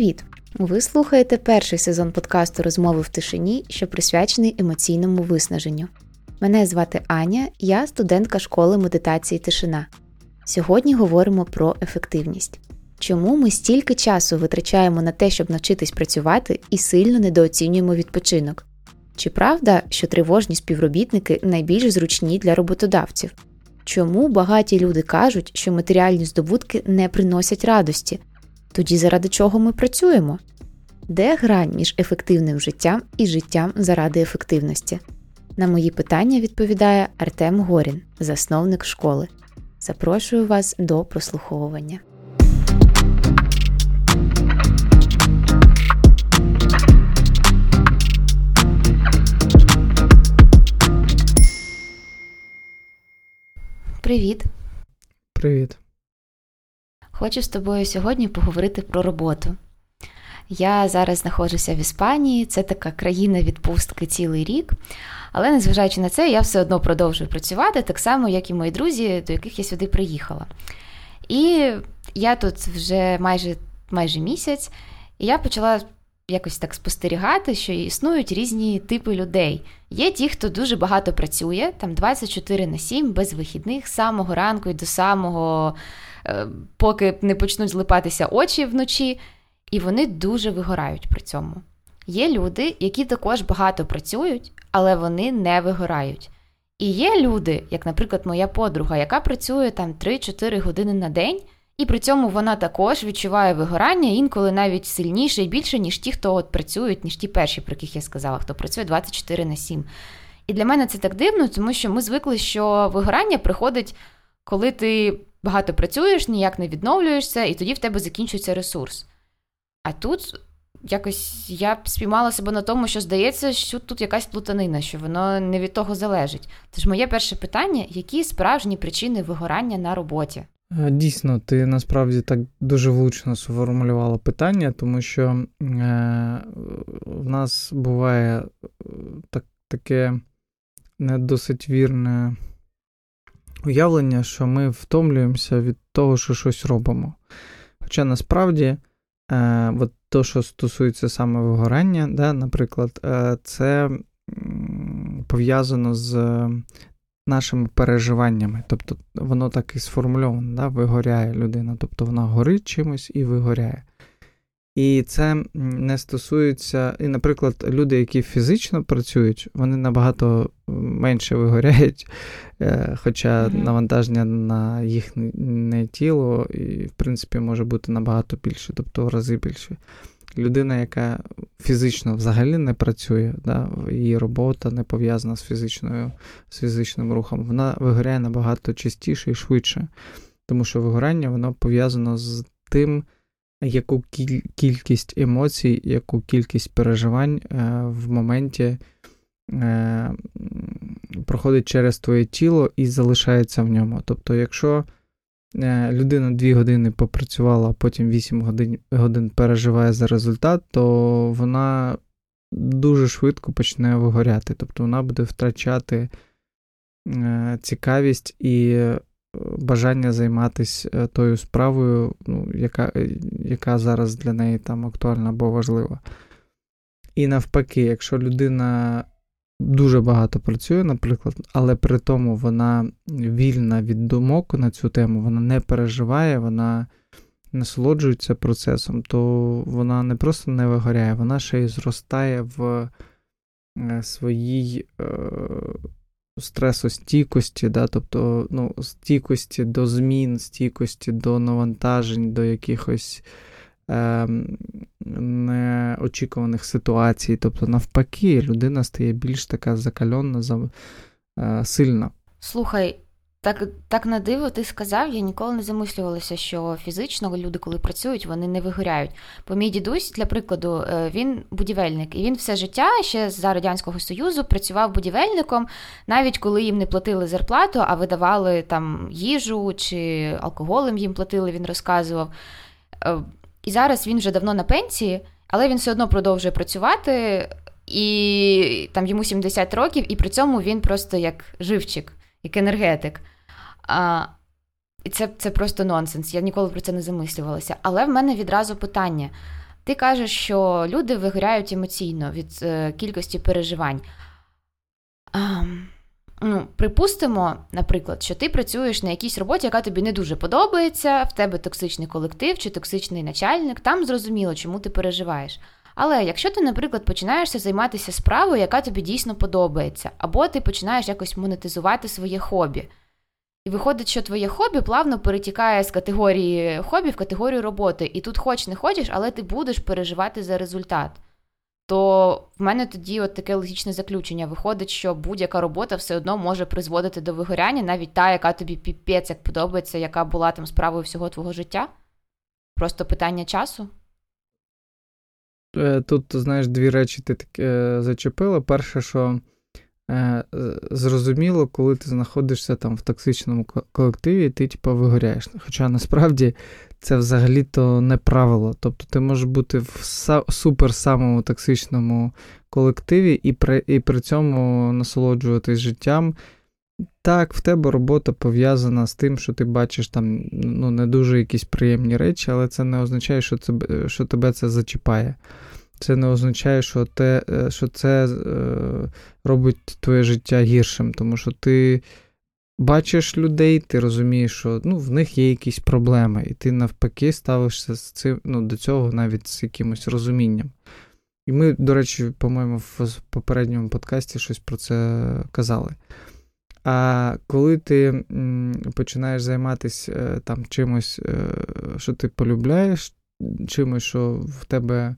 Привіт! Ви слухаєте перший сезон подкасту Розмови в тишині, що присвячений емоційному виснаженню. Мене звати Аня, я студентка школи медитації Тишина. Сьогодні говоримо про ефективність. Чому ми стільки часу витрачаємо на те, щоб навчитись працювати, і сильно недооцінюємо відпочинок? Чи правда, що тривожні співробітники найбільш зручні для роботодавців? Чому багаті люди кажуть, що матеріальні здобутки не приносять радості? Тоді заради чого ми працюємо? Де грань між ефективним життям і життям заради ефективності? На мої питання відповідає Артем Горін, засновник школи. Запрошую вас до прослуховування. Привіт. Привіт. Хочу з тобою сьогодні поговорити про роботу. Я зараз знаходжуся в Іспанії, це така країна відпустки цілий рік. Але незважаючи на це, я все одно продовжую працювати, так само, як і мої друзі, до яких я сюди приїхала. І я тут вже майже майже місяць, і я почала якось так спостерігати, що існують різні типи людей. Є ті, хто дуже багато працює, там 24 на 7, без вихідних, з самого ранку і до самого, поки не почнуть злипатися очі вночі, і вони дуже вигорають при цьому. Є люди, які також багато працюють, але вони не вигорають. І є люди, як, наприклад, моя подруга, яка працює там 3-4 години на день. І при цьому вона також відчуває вигорання інколи навіть сильніше і більше, ніж ті, хто от працюють, ніж ті перші, про яких я сказала, хто працює 24 на 7. І для мене це так дивно, тому що ми звикли, що вигорання приходить, коли ти багато працюєш, ніяк не відновлюєшся, і тоді в тебе закінчується ресурс. А тут якось я спіймала себе на тому, що здається, що тут якась плутанина, що воно не від того залежить. Тож моє перше питання: які справжні причини вигорання на роботі? Е, дійсно, ти насправді так дуже влучно сформулювала питання, тому що е, в нас буває е, так, таке не досить вірне уявлення, що ми втомлюємося від того, що щось робимо. Хоча насправді, е, от то, що стосується саме вигорання, да, наприклад, е, це пов'язано з нашими переживаннями. Тобто воно так і сформульовано, да? вигоряє людина. Тобто вона горить чимось і вигоряє. І це не стосується, і, наприклад, люди, які фізично працюють, вони набагато менше вигоряють, е, хоча mm-hmm. навантаження на їхнє тіло, і, в принципі, може бути набагато більше, тобто в рази більше людина, яка фізично взагалі не працює, да, її робота не пов'язана з фізичною, з фізичним рухом, вона вигоряє набагато частіше і швидше. Тому що вигорання воно пов'язано з тим, яку кількість емоцій, яку кількість переживань е, в моменті е, проходить через твоє тіло і залишається в ньому. Тобто, якщо Е, людина 2 години попрацювала, а потім 8 годин годин переживає за результат, то вона дуже швидко почне вигоряти. Тобто вона буде втрачати цікавість і бажання займатися тою справою, ну, яка яка зараз для неї там актуальна або важлива. І навпаки, якщо людина дуже багато працює, наприклад, але при тому вона вільна від думок на цю тему, вона не переживає, вона насолоджується процесом, то вона не просто не вигоряє, вона ще й зростає в е, своїй е, стресостійкості, да, тобто ну, стійкості до змін, стійкості до навантажень, до якихось. е, неочікуваних ситуацій. Тобто, навпаки, людина стає більш така закальонна, е, сильна. Слухай. Так так на диво ти сказав, я ніколи не замислювалася, що фізично люди, коли працюють, вони не вигоряють. Бо мій дідусь, для прикладу, е, він будівельник, і він все життя ще за Радянського Союзу працював будівельником, навіть коли їм не платили зарплату, а видавали там їжу чи алкоголем їм платили, він розказував. Е, і зараз він вже давно на пенсії, але він все одно продовжує працювати, і там йому 70 років, і при цьому він просто як живчик, як енергетик. А, І це це просто нонсенс. Я ніколи про це не замислювалася. Але в мене відразу питання: Ти кажеш, що люди вигоряють емоційно від е, кількості переживань. А, ну, Припустимо, наприклад, що ти працюєш на якійсь роботі, яка тобі не дуже подобається, в тебе токсичний колектив чи токсичний начальник, там зрозуміло, чому ти переживаєш. Але якщо ти, наприклад, починаєшся займатися справою, яка тобі дійсно подобається, або ти починаєш якось монетизувати своє хобі. І виходить, що твоє хобі плавно перетікає з категорії хобі в категорію роботи. І тут хоч не хочеш, але ти будеш переживати за результат. То в мене тоді от таке логічне заключення. Виходить, що будь-яка робота все одно може призводити до вигоряння, навіть та, яка тобі піпець як подобається, яка була там справою всього твого життя. Просто питання часу. Е, тут, знаєш, дві речі ти таке е, зачепила. Перше, що е, зрозуміло, коли ти знаходишся там в токсичному колективі, ти типу, вигоряєш. Хоча насправді це взагалі-то не правило. Тобто ти можеш бути в супер самому токсичному колективі і при, і при цьому насолоджуватись життям. Так, в тебе робота пов'язана з тим, що ти бачиш там ну, не дуже якісь приємні речі, але це не означає, що це, що тебе це зачіпає. Це не означає, що те, е, що це е, робить твоє життя гіршим, тому що ти бачиш людей, ти розумієш, що ну, в них є якісь проблеми, і ти навпаки ставишся з цим, ну, до цього навіть з якимось розумінням. І ми, до речі, по-моєму, в попередньому подкасті щось про це казали. А коли ти починаєш займатися е, там чимось, е, що ти полюбляєш, чимось, що в тебе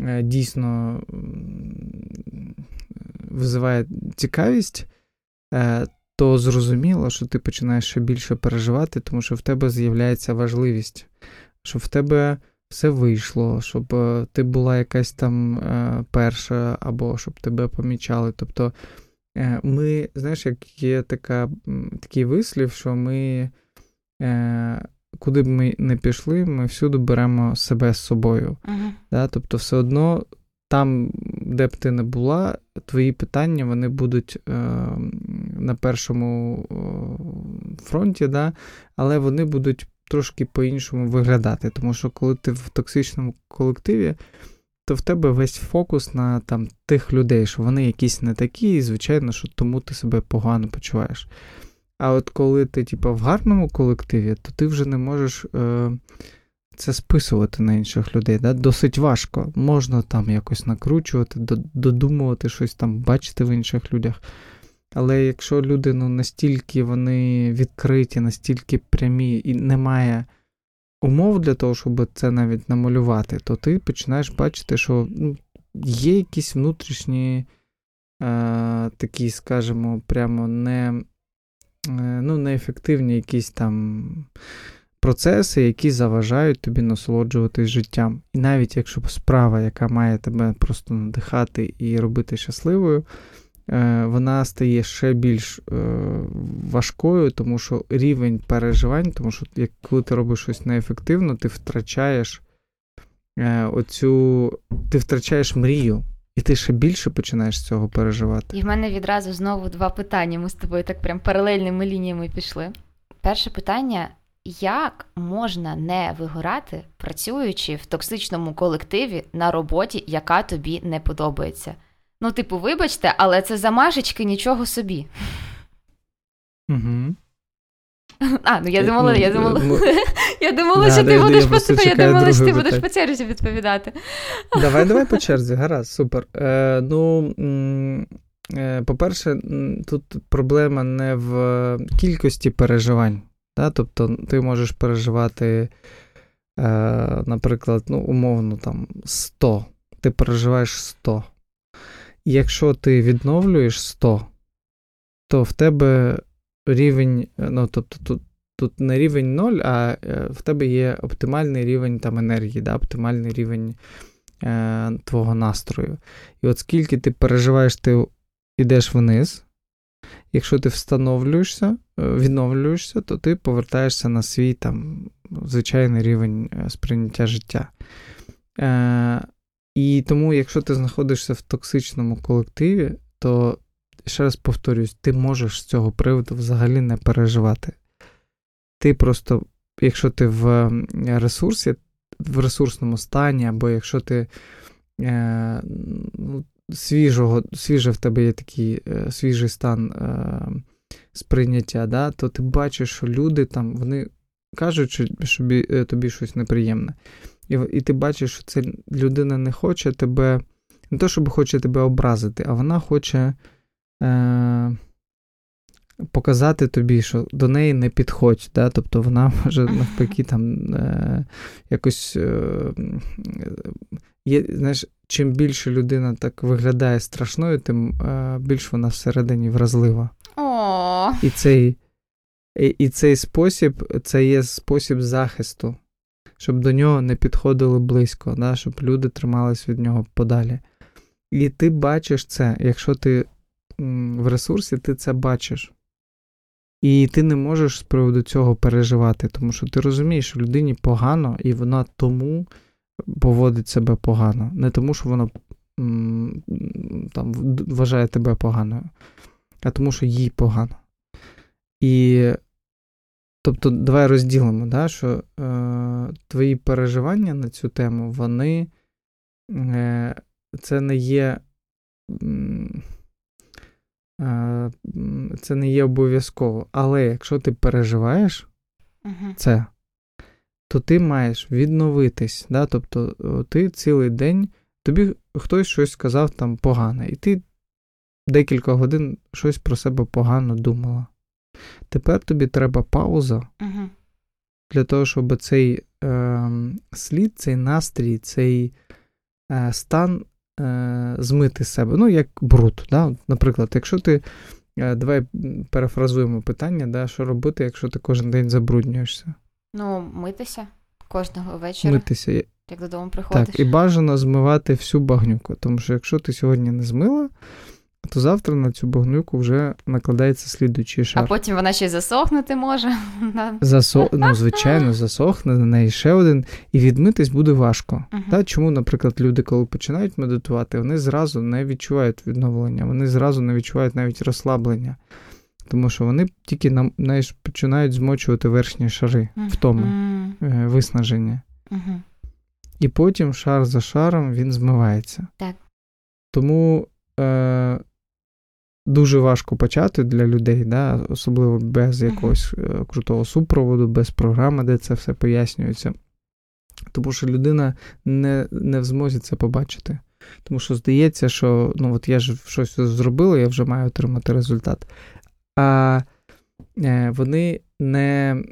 е, дійсно визиває цікавість, то зрозуміло, що ти починаєш ще більше переживати, тому що в тебе з'являється важливість, щоб в тебе все вийшло, щоб ти була якась там перша, або щоб тебе помічали. Тобто ми, знаєш, як є така, такий вислів, що ми, е, куди б ми не пішли, ми всюди беремо себе з собою. Uh-huh. Да? Тобто, все одно там, де б ти не була, твої питання вони будуть е, на першому фронті, да? але вони будуть трошки по-іншому виглядати. Тому що коли ти в токсичному колективі то в тебе весь фокус на там тих людей, що вони якісь не такі, і звичайно, що тому ти себе погано почуваєш. А от коли ти, типу, в гарному колективі, то ти вже не можеш е, це списувати на інших людей. Да? Досить важко. Можна там якось накручувати, додумувати щось там, бачити в інших людях. Але якщо люди ну, настільки вони відкриті, настільки прямі, і немає умов для того, щоб це навіть намалювати, то ти починаєш бачити, що ну, є якісь внутрішні е, такі, скажімо, прямо не, е, ну, неефективні якісь там процеси, які заважають тобі насолоджуватись життям. І навіть якщо справа, яка має тебе просто надихати і робити щасливою, вона стає ще більш е, важкою, тому що рівень переживань, тому що коли ти робиш щось неефективно, ти втрачаєш е, оцю, ти втрачаєш мрію. І ти ще більше починаєш цього переживати. І в мене відразу знову два питання. Ми з тобою так прям паралельними лініями пішли. Перше питання: як можна не вигорати, працюючи в токсичному колективі на роботі, яка тобі не подобається? Ну, типу, вибачте, але це замашечки нічого собі. Угу. А, ну я е, думала, я ну, думала, ну, я думала, що ти будеш по я думала, що ти будеш по черзі відповідати. Давай, давай по черзі, гаразд, супер. Е, Ну, е, по-перше, тут проблема не в кількості переживань. Да? Тобто ти можеш переживати, е, наприклад, ну, умовно, там 100. Ти переживаєш 100 якщо ти відновлюєш 100, то в тебе рівень, ну, тобто тут тут не рівень 0, а е, в тебе є оптимальний рівень там енергії, да, оптимальний рівень е, твого настрою. І от скільки ти переживаєш, ти йдеш вниз. Якщо ти встановлюєшся, е, відновлюєшся, то ти повертаєшся на свій там звичайний рівень е, сприйняття життя. Е, і тому, якщо ти знаходишся в токсичному колективі, то ще раз повторюсь, ти можеш з цього приводу взагалі не переживати. Ти просто, якщо ти в ресурсі, в ресурсному стані, або якщо ти е, ну, свіжого, свіже в тебе є такий е, свіжий стан е, сприйняття, да, то ти бачиш, що люди там вони кажуть, що тобі, е, тобі щось неприємне. І і ти бачиш, що ця людина не хоче тебе, не то, щоб хоче тебе образити, а вона хоче е, показати тобі, що до неї не підходь. Да? Тобто вона може навпаки там е, якось е, є, знаєш, чим більше людина так виглядає страшною, тим е, більш вона всередині вразлива. І цей і, і цей спосіб це є спосіб захисту, щоб до нього не підходили близько, да? щоб люди тримались від нього подалі. І ти бачиш це, якщо ти в ресурсі, ти це бачиш. І ти не можеш з приводу цього переживати, тому що ти розумієш, що людині погано, і вона тому поводить себе погано. Не тому, що вона там, вважає тебе поганою, а тому, що їй погано. І тобто, давай розділимо, да, що е, твої переживання на цю тему, вони е, це не є. Е, це не є обов'язково. Але якщо ти переживаєш uh-huh. це, то ти маєш відновитись. Да? Тобто ти цілий день, тобі хтось щось сказав там погане, і ти декілька годин щось про себе погано думала. Тепер тобі треба пауза uh-huh. для того, щоб цей е, слід, цей настрій, цей е, стан е, змити з себе. Ну, як бруд. Да? Наприклад, якщо ти. Е, давай перефразуємо питання, да, що робити, якщо ти кожен день забруднюєшся. Ну, митися кожного вечора. Митися. Як додому приходиш. Так, і бажано змивати всю багнюку. Тому що якщо ти сьогодні не змила, то завтра на цю багнюку вже накладається слідуючий шар. А потім вона ще й засохнути може. Засо... Ну, звичайно, засохне на неї ще один, і відмитись буде важко. Uh-huh. Та, Чому, наприклад, люди, коли починають медитувати, вони зразу не відчувають відновлення, вони зразу не відчувають навіть розслаблення. Тому що вони тільки знаєш, починають змочувати верхні шари в uh-huh. виснаження. Uh-huh. І потім шар за шаром він змивається. Так. Тому е, дуже важко почати для людей, да, особливо без якогось uh-huh. крутого супроводу, без програми, де це все пояснюється. Тому що людина не не в змозі це побачити. Тому що здається, що ну от я ж щось зробила, я вже маю отримати результат. А е, вони не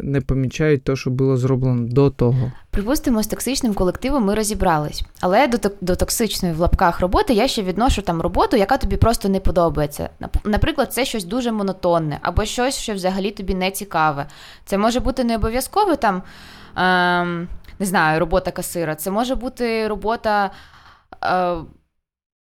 не помічають те, що було зроблено до того. Припустимо, з токсичним колективом ми розібрались, але до до токсичної в лапках роботи я ще відношу там роботу, яка тобі просто не подобається. Наприклад, це щось дуже монотонне, або щось, що взагалі тобі не цікаве. Це може бути не обов'язково там, ем, не знаю, робота касира, це може бути робота. Е,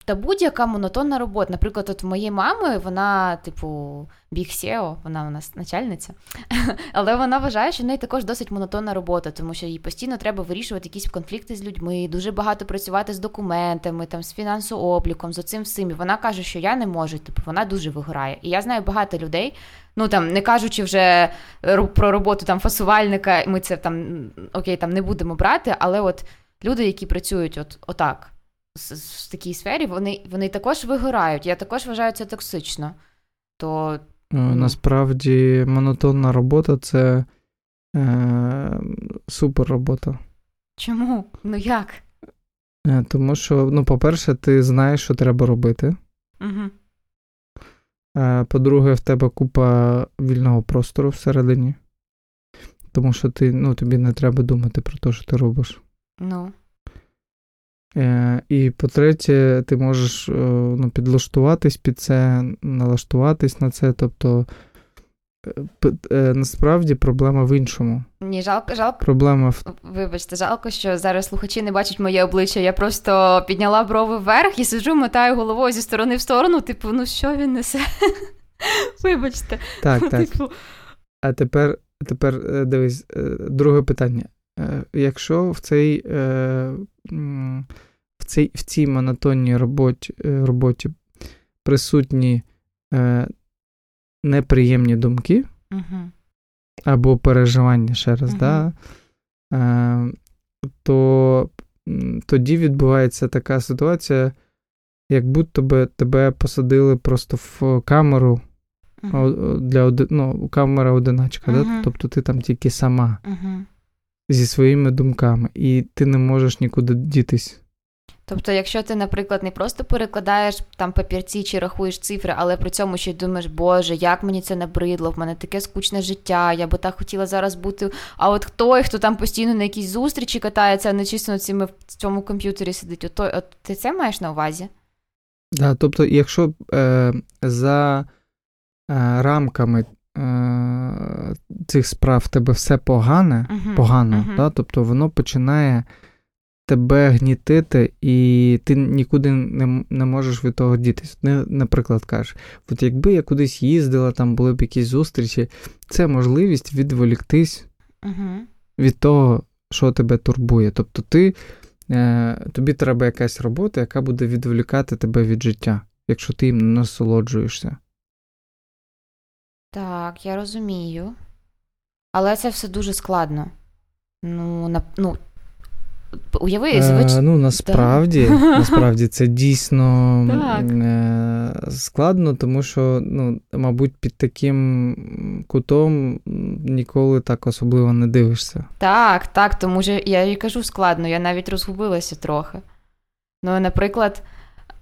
та будь-яка монотонна робота. Наприклад, от в моєї мами вона, типу, біг SEO, вона у нас начальниця, але вона вважає, що в неї також досить монотонна робота, тому що їй постійно треба вирішувати якісь конфлікти з людьми, дуже багато працювати з документами, там, з фінансообліком, з оцим всім. І Вона каже, що я не можу, типу, вона дуже вигорає. І я знаю багато людей. Ну там не кажучи вже про роботу там фасувальника, ми це там окей, там не будемо брати, але от люди, які працюють от отак в такій сфері, вони вони також вигорають. Я також вважаю це токсично. То, ну... Насправді монотонна робота це е, супер робота. Чому? Ну як? Е, тому що, ну, по-перше, ти знаєш, що треба робити. Угу. По-друге, в тебе купа вільного простору всередині. Тому що ти, ну, тобі не треба думати про те, що ти робиш. Ну. Е, і по-третє, ти можеш е, ну, підлаштуватись під це, налаштуватись на це. Тобто е, насправді проблема в іншому. Ні, жалко, жалко. Проблема в... Вибачте, жалко, що зараз слухачі не бачать моє обличчя. Я просто підняла брови вверх і сиджу, мотаю головою зі сторони в сторону, типу, ну що він несе? Вибачте. Так, так. Типу... А тепер, тепер дивись, друге питання. Якщо в цей в цій в цій монотонній роботі е, роботі присутні е, неприємні думки uh-huh. або переживання ще раз, uh-huh. да? Е, то тоді відбувається така ситуація, як будто би тебе посадили просто в камеру uh-huh. для ну, камера одиначка, uh-huh. да? тобто ти там тільки сама uh-huh. Зі своїми думками, і ти не можеш нікуди дітись. Тобто, якщо ти, наприклад, не просто перекладаєш там папірці чи рахуєш цифри, але при цьому ще й думаєш, Боже, як мені це набридло, в мене таке скучне життя, я би так хотіла зараз бути. А от той, хто там постійно на якійсь зустрічі катається, а не чисто цими в цьому комп'ютері сидить, от, от ти це маєш на увазі? Да, тобто, якщо е, за е, рамками е, цих справ в тебе все погане, uh-huh, погано, uh-huh. Да, тобто воно починає тебе гнітити, і ти нікуди не не можеш від того дітись. Не, Наприклад, кажеш, от якби я кудись їздила, там були б якісь зустрічі, це можливість відволіктись uh-huh. від того, що тебе турбує. Тобто ти, е, тобі треба якась робота, яка буде відволікати тебе від життя, якщо ти їм насолоджуєшся. Так, я розумію. Але це все дуже складно. Ну, на, ну Уяви, е, звич... Ну, насправді, насправді це дійсно е, складно, тому що, ну, мабуть, під таким кутом ніколи так особливо не дивишся. Так, так, тому що я і кажу складно, я навіть розгубилася трохи. Ну, наприклад.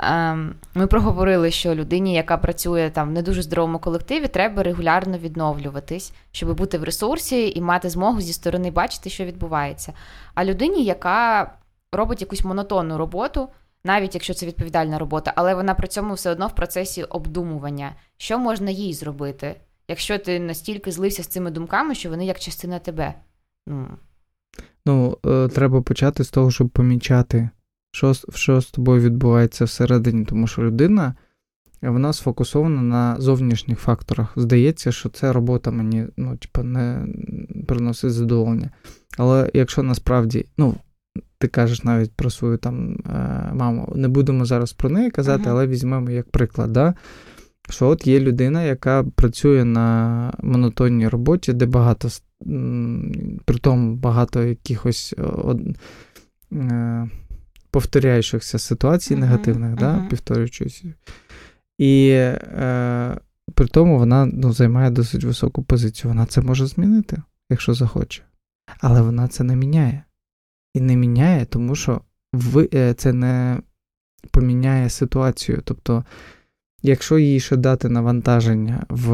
Ем, ми проговорили, що людині, яка працює там в не дуже здоровому колективі, треба регулярно відновлюватись, щоб бути в ресурсі і мати змогу зі сторони бачити, що відбувається. А людині, яка робить якусь монотонну роботу, навіть якщо це відповідальна робота, але вона при цьому все одно в процесі обдумування, що можна їй зробити, якщо ти настільки злився з цими думками, що вони як частина тебе. Ну, ну е, треба почати з того, щоб помічати що що з тобою відбувається всередині, тому що людина вона сфокусована на зовнішніх факторах. Здається, що це робота мені ну, типу, не приносить задоволення. Але якщо насправді, ну, ти кажеш навіть про свою там е, маму, не будемо зараз про неї казати, uh-huh. але візьмемо як приклад. да? Що от є людина, яка працює на монотонній роботі, де багато, при тому багато якихось. Е, повторяючихся ситуацій uh-huh, негативних, uh-huh. да, повторюючись. І е, при тому вона ну, займає досить високу позицію. Вона це може змінити, якщо захоче. Але вона це не міняє. І не міняє, тому що ви, е, це не поміняє ситуацію. Тобто, якщо їй ще дати навантаження в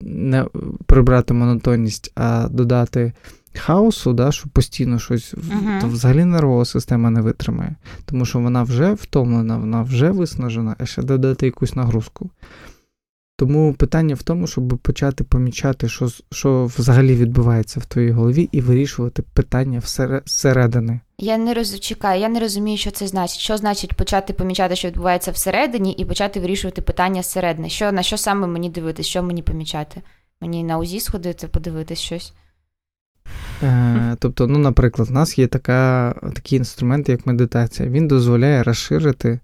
не прибрати монотонність, а додати хаосу, да, що постійно щось, uh-huh. то взагалі нервова система не витримає. Тому що вона вже втомлена, вона вже виснажена, а ще додати якусь нагрузку. Тому питання в тому, щоб почати помічати, що що взагалі відбувається в твоїй голові, і вирішувати питання всередини. Я не роз... Чекаю, я не розумію, що це значить. Що значить почати помічати, що відбувається всередині, і почати вирішувати питання зсередини? Що на що саме мені дивитись, що мені помічати? Мені на УЗІ сходити, подивитись щось. Е, тобто, ну, наприклад, в нас є така, такий інструмент, як медитація. Він дозволяє розширити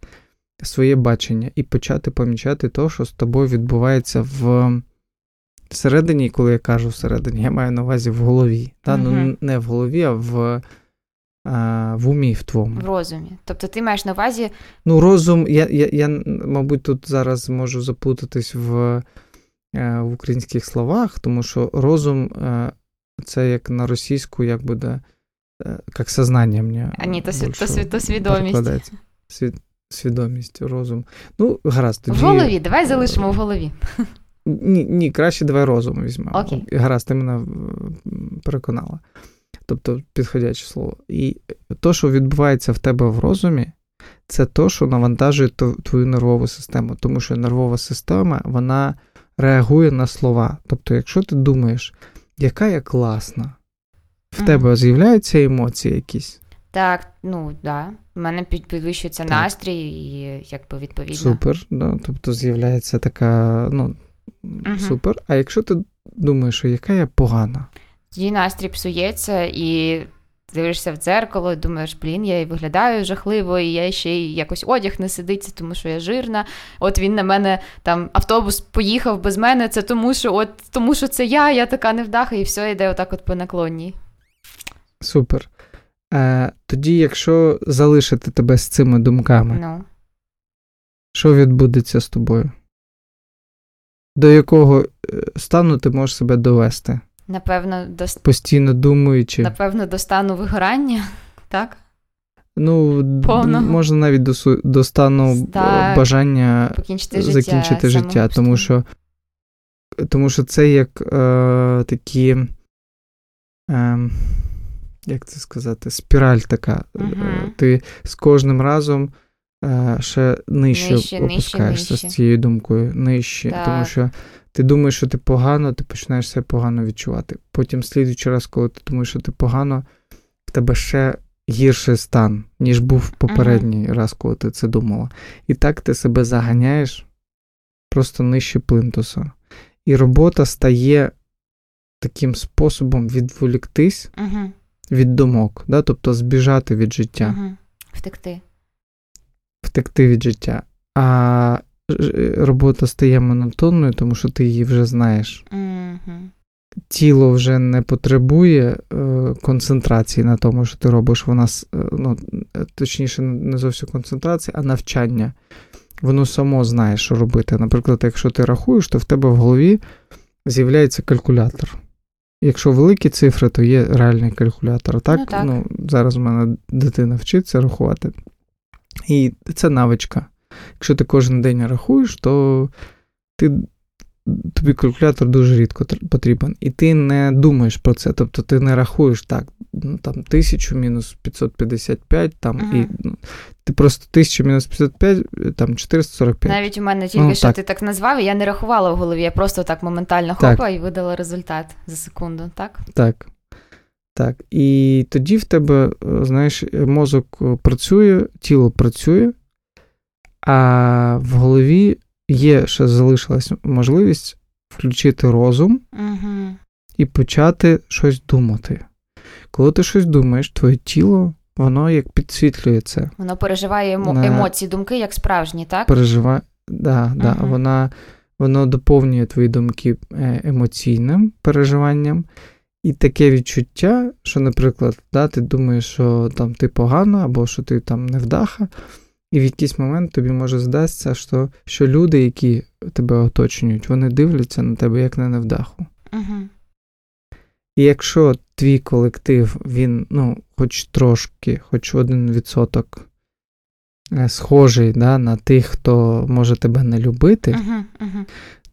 своє бачення і почати помічати те, що з тобою відбувається в всередині, коли я кажу всередині, я маю на увазі в голові. Та? Угу. Ну, Не в голові, а в а, в умі в твоєму. В розумі. Тобто ти маєш на увазі. Ну, розум, я, я, я мабуть, тут зараз можу заплутатись в, е, в українських словах, тому що розум е, це як на російську, як буде, е, як сознання мені. А ні, то, то, то свідомість. Свід, свідомість, розум. Ну, гаразд. Тоді... В голові, давай залишимо в голові. Ні, ні, краще давай розум візьмемо. Окей. Гаразд, ти мене переконала. Тобто, підходяче слово. І то, що відбувається в тебе в розумі, це то, що навантажує твою нервову систему. Тому що нервова система вона реагує на слова. Тобто, якщо ти думаєш, яка я класна, в ага. тебе з'являються емоції якісь? Так, ну да. У мене підвищується так. настрій, і якби відповідно. Супер, да. Тобто з'являється така, ну, угу. супер. А якщо ти думаєш, що яка я погана? Тоді настрій псується, і дивишся в дзеркало, і думаєш, блін, я і виглядаю жахливо, і я ще й якось одяг не сидиться, тому що я жирна. От він на мене там автобус поїхав без мене. Це тому, що от тому, що це я, я така невдаха, і все йде отак от по наклонній. Супер. Е, Тоді, якщо залишити тебе з цими думками, Ну. що відбудеться з тобою? До якого е, стану ти можеш себе довести? Напевно, до, Постійно думаючи. напевно, до стану вигорання, так? Ну, Повного. можна навіть до, до стану е, бажання Покінчити життя. закінчити життя, тому що, тому що це як е, такі. Е, як це сказати, спіраль така. Мгм. Ти з кожним разом е, ще Нижче, нижче, опускаєшся нижче. з цією думкою, нижче. Так. Тому що ти думаєш, що ти погано, ти починаєш себе погано відчувати. Потім, слідуючий раз, коли ти думаєш, що ти погано, в тебе ще гірший стан, ніж був попередній раз, коли ти це думала. І так ти себе заганяєш просто нижче плинтуса. І робота стає таким способом відволіктись Мгм, від думок, да? тобто збіжати від життя, мгм. Втекти. втекти від життя. А робота стає монотонною, тому що ти її вже знаєш. Мгм. Тіло вже не потребує е, концентрації на тому, що ти робиш. Вона е, ну, е, точніше, не зовсім концентрація, а навчання. Воно само знає, що робити. Наприклад, якщо ти рахуєш, то в тебе в голові з'являється калькулятор. Якщо великі цифри, то є реальний калькулятор. Так, Ну, так. зараз в мене дитина вчиться рахувати. І це навичка. Якщо ти кожен день рахуєш, то ти, тобі калькулятор дуже рідко потрібен. І ти не думаєш про це. Тобто ти не рахуєш так, ну там 1000 мінус 555, там, і ну, ти просто 1000 мінус 555, там 445. Навіть у мене тільки Ну, що так. ти так назвав, і я не рахувала в голові, я просто так моментально Так. хопа і видала результат за секунду, так? Так. Так. І тоді в тебе, е, знаєш, мозок е, працює, тіло працює, а в голові є ще залишилась можливість включити розум Угу. і почати щось думати. Коли ти щось думаєш, твоє тіло, воно як підсвітлює це, Воно переживає емо- На- емоції, думки як справжні, так? переживає. Да, да, Мгм. вона, воно доповнює твої думки е, емоційним переживанням. І таке відчуття, що, наприклад, да, ти думаєш, що там ти погано, або що ти там невдаха, і в якийсь момент тобі може здасться, що, що люди, які тебе оточують, вони дивляться на тебе як на невдаху. Угу. І якщо твій колектив, він, ну, хоч трошки, хоч один відсоток е, схожий да, на тих, хто може тебе не любити, Угу. Угу.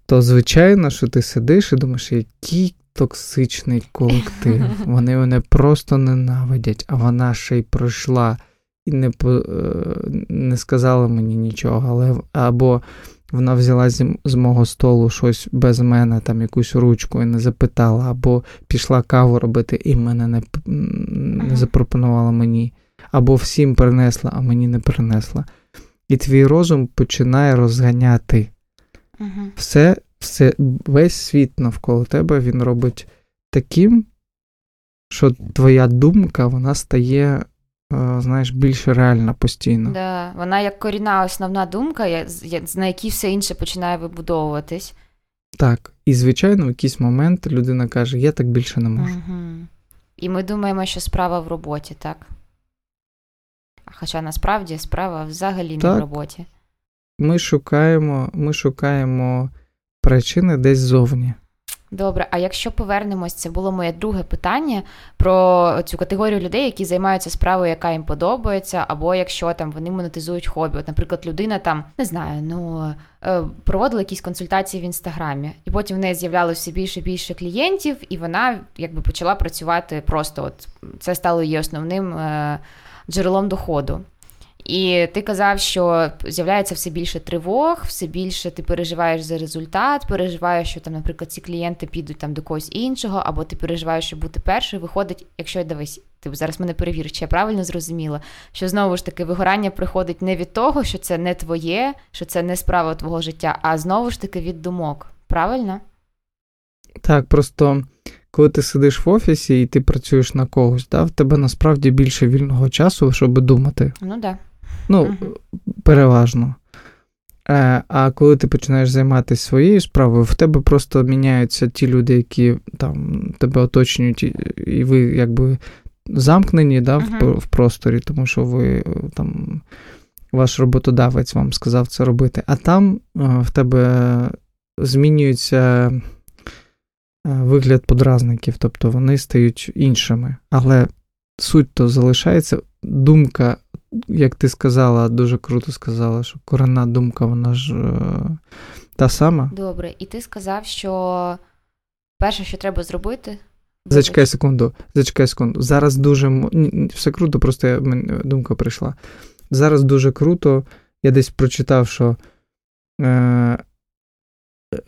то звичайно, що ти сидиш і думаєш, який токсичний колектив. Вони мене просто ненавидять, а вона ще й пройшла і не по, е, не сказала мені нічого, але або вона взяла з, з мого столу щось без мене, там якусь ручку і не запитала, або пішла каву робити і мене не, не запропонувала мені, або всім принесла, а мені не принесла. І твій розум починає розганяти все, все, весь світ навколо тебе він робить таким, що твоя думка вона стає, знаєш, більш реальна постійно. Да. Вона як корінна основна думка, на якій все інше починає вибудовуватись. Так. І, звичайно, в якийсь момент людина каже: Я так більше не можу. Угу. І ми думаємо, що справа в роботі, так? Хоча насправді справа взагалі не в роботі. Ми шукаємо, ми шукаємо причини десь ззовні. Добре, а якщо повернемось, це було моє друге питання про цю категорію людей, які займаються справою, яка їм подобається, або якщо там вони монетизують хобі. От, наприклад, людина там не знаю, ну е, проводила якісь консультації в інстаграмі, і потім в неї з'являлося більше і більше клієнтів, і вона якби почала працювати просто. От це стало її основним е, джерелом доходу. І ти казав, що з'являється все більше тривог, все більше ти переживаєш за результат, переживаєш, що там, наприклад, ці клієнти підуть там до когось іншого, або ти переживаєш, що бути першою. Виходить, якщо дивись, ти зараз мене перевіриш, чи я правильно зрозуміла, що знову ж таки вигорання приходить не від того, що це не твоє, що це не справа твого життя, а знову ж таки від думок. Правильно? Так, просто коли ти сидиш в офісі і ти працюєш на когось, да, в тебе насправді більше вільного часу, щоб думати. Ну так. Да. Ну, Мгм. переважно. Е, а коли ти починаєш займатися своєю справою, в тебе просто міняються ті люди, які там тебе оточують, і, і ви якби замкнені да, uh-huh. в, в просторі, тому що ви там. Ваш роботодавець вам сказав це робити, а там в тебе змінюється вигляд подразників, тобто вони стають іншими. Але суть то залишається. Думка, як ти сказала, дуже круто сказала, що коренна думка, вона ж та сама. Добре, і ти сказав, що перше, що треба зробити. Зачекай секунду, зачекай секунду. Зараз дуже все круто, просто я, думка прийшла. Зараз дуже круто. Я десь прочитав, що е,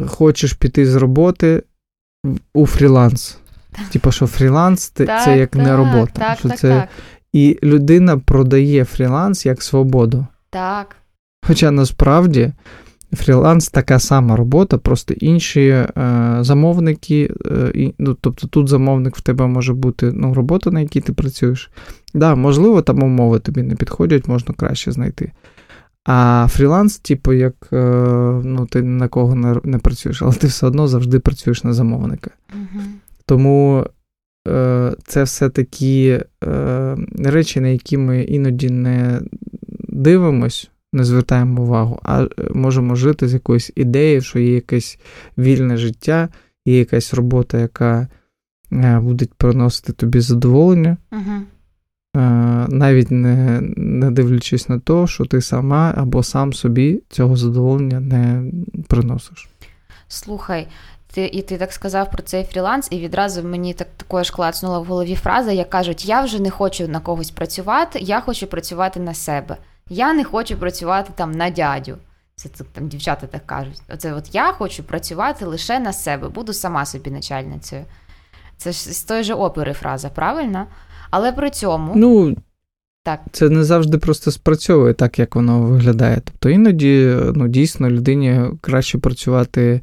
хочеш піти з роботи у фріланс. Типа, що фріланс так, це як так, не робота. Так, що так, це... І людина продає фріланс як свободу. Так. Хоча насправді фріланс така сама робота, просто інші е, замовники, е, і, ну, тобто тут замовник в тебе може бути ну, робота, на якій ти працюєш. Да, Можливо, там умови тобі не підходять, можна краще знайти. А фріланс, типу, як е, ну, ти на кого не, не працюєш, але ти все одно завжди працюєш на замовника. Угу. Тому це все такі е, речі, на які ми іноді не дивимось не звертаємо увагу, а е, можемо жити з якоюсь ідеєю, що є якесь вільне життя, є якась робота, яка е, буде приносити тобі задоволення. uh Навіть не не дивлячись на те, що ти сама або сам собі цього задоволення не приносиш. Слухай, ти і ти так сказав про цей фріланс, і відразу мені так також клацнула в голові фраза, як кажуть: я вже не хочу на когось працювати, я хочу працювати на себе. Я не хочу працювати там на дядю. Це там дівчата так кажуть. Оце от я хочу працювати лише на себе, буду сама собі начальницею. Це ж з тої ж опери фраза, правильно? Але при цьому. Ну, так. Це не завжди просто спрацьовує так, як воно виглядає. Тобто іноді ну, дійсно людині краще працювати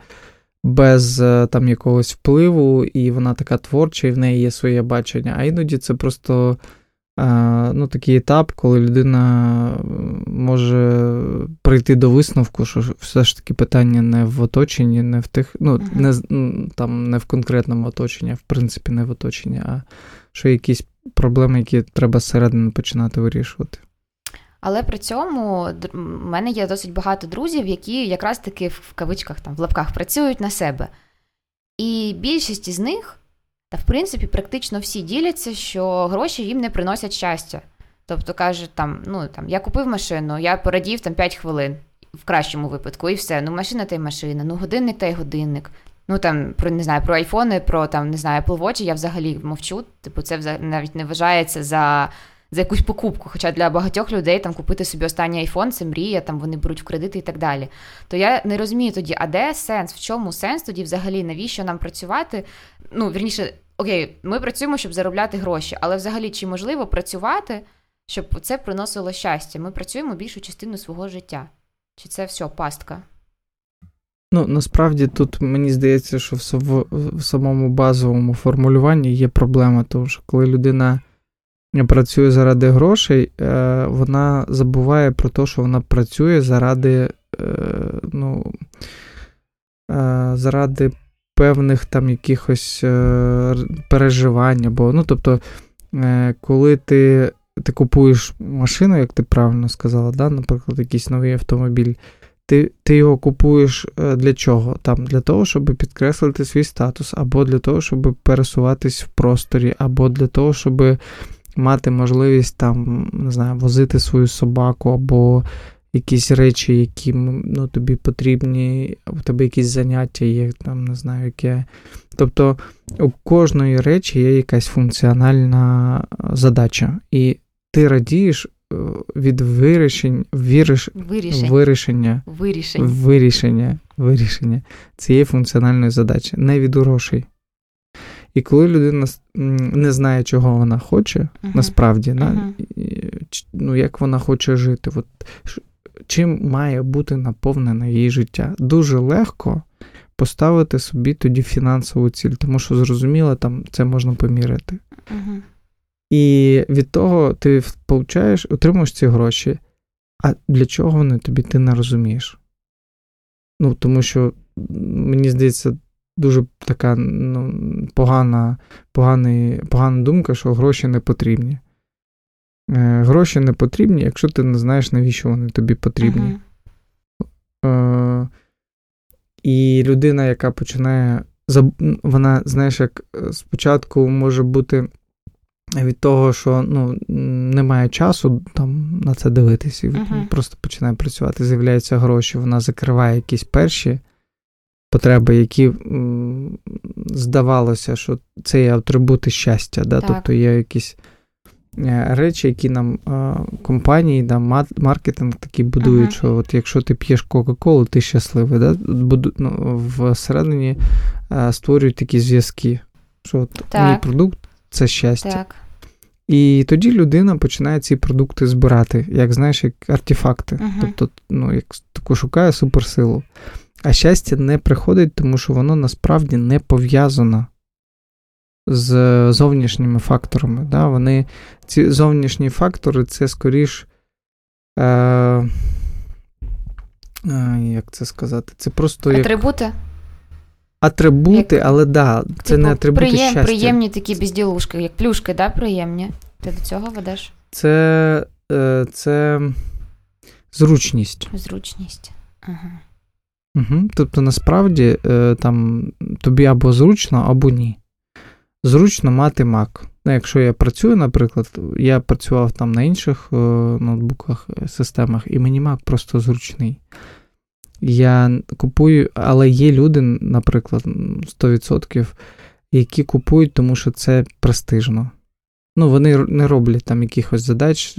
без е, там якогось впливу, і вона така творча, і в неї є своє бачення. А іноді це просто ну, такий етап, коли людина може прийти до висновку, що все ж таки питання не в оточенні, не в тих, ну, не там не в конкретному оточенні, а в принципі, не в оточенні, а що якісь проблеми, які треба зсередини починати вирішувати. Але при цьому в мене є досить багато друзів, які якраз таки в кавичках там в лапках працюють на себе. І більшість із них та, в принципі, практично всі діляться, що гроші їм не приносять щастя. Тобто каже, там, ну там я купив машину, я порадів там 5 хвилин в кращому випадку, і все. Ну, машина та й машина, ну годинник та й годинник. Ну там про не знаю про айфони, про там не знаю Watch я взагалі мовчу. Типу, це навіть не вважається за за якусь покупку. Хоча для багатьох людей там купити собі останній айфон це мрія, там вони беруть в кредити і так далі. То я не розумію тоді, а де сенс? В чому сенс тоді взагалі? Навіщо нам працювати? Ну, вірніше, окей, ми працюємо, щоб заробляти гроші, але взагалі чи можливо працювати, щоб це приносило щастя? Ми працюємо більшу частину свого життя. Чи це все пастка? Ну, насправді тут мені здається, що в, самому базовому формулюванні є проблема, тому що коли людина працює заради грошей, е, вона забуває про те, що вона працює заради, е, ну, е, заради певних там якихось переживань. Або, ну, тобто, коли ти ти купуєш машину, як ти правильно сказала, да, наприклад, якийсь новий автомобіль. Ти ти його купуєш для чого? Там Для того, щоб підкреслити свій статус, або для того, щоб пересуватись в просторі, або для того, щоб мати можливість там, не знаю, возити свою собаку або якісь речі, які ну, тобі потрібні, у тебе якісь заняття є, там, не знаю, яке. Тобто у кожної речі є якась функціональна задача. І ти радієш е, від вирішень, віриш, вирішень. вирішення вирішень. вирішення вирішення цієї функціональної задачі, не від грошей. І коли людина не знає, чого вона хоче, uh-huh. насправді, uh-huh. ну, як вона хоче жити, от, чим має бути наповнене її життя, дуже легко поставити собі тоді фінансову ціль, тому що зрозуміло, там це можна поміряти. Uh-huh. І від того ти получаєш, отримуєш ці гроші, а для чого вони тобі ти не розумієш? Ну, тому що, мені здається, дуже така ну, погана, поганий, погана думка, що гроші не потрібні. Е, Гроші не потрібні, якщо ти не знаєш, навіщо вони тобі потрібні. Uh-huh. Е, І людина, яка починає. Вона, знаєш, як е, спочатку може бути від того, що ну, немає часу там на це дивитись, і uh-huh. просто починає працювати. З'являються гроші, вона закриває якісь перші потреби, які здавалося, що це є атрибути щастя. Да? Тобто є якісь е, речі, які нам компанії, да, маркетинг такі будують, uh-huh. що от якщо ти п'єш Кока-Колу, ти щасливий. Да? Буду, ну, Всередині е, створюють такі зв'язки, що от мій продукт це щастя. Так. І тоді людина починає ці продукти збирати, як знаєш, як артефакти. Uh-huh. Тобто, ну, як таку шукає суперсилу. А щастя не приходить, тому що воно насправді не пов'язано з зовнішніми факторами. Да? Вони, Ці зовнішні фактори це скоріш. Е, е, Як це сказати? Це просто. як... Атрибути? Атрибути, як, але да, це типу, не атрибути приєм, щастя. Приємні такі безділушки, як плюшки, да, приємні. Ти до цього ведеш? Це е, це зручність. Зручність. Ага. Угу. Тобто, насправді, е, там тобі або зручно, або ні. Зручно мати Mac. Ну, Якщо я працюю, наприклад, я працював там на інших е, ноутбуках, е, системах, і мені Mac просто зручний. Я купую, але є люди, наприклад, 100%, які купують, тому що це престижно. Ну, вони не роблять там якихось задач,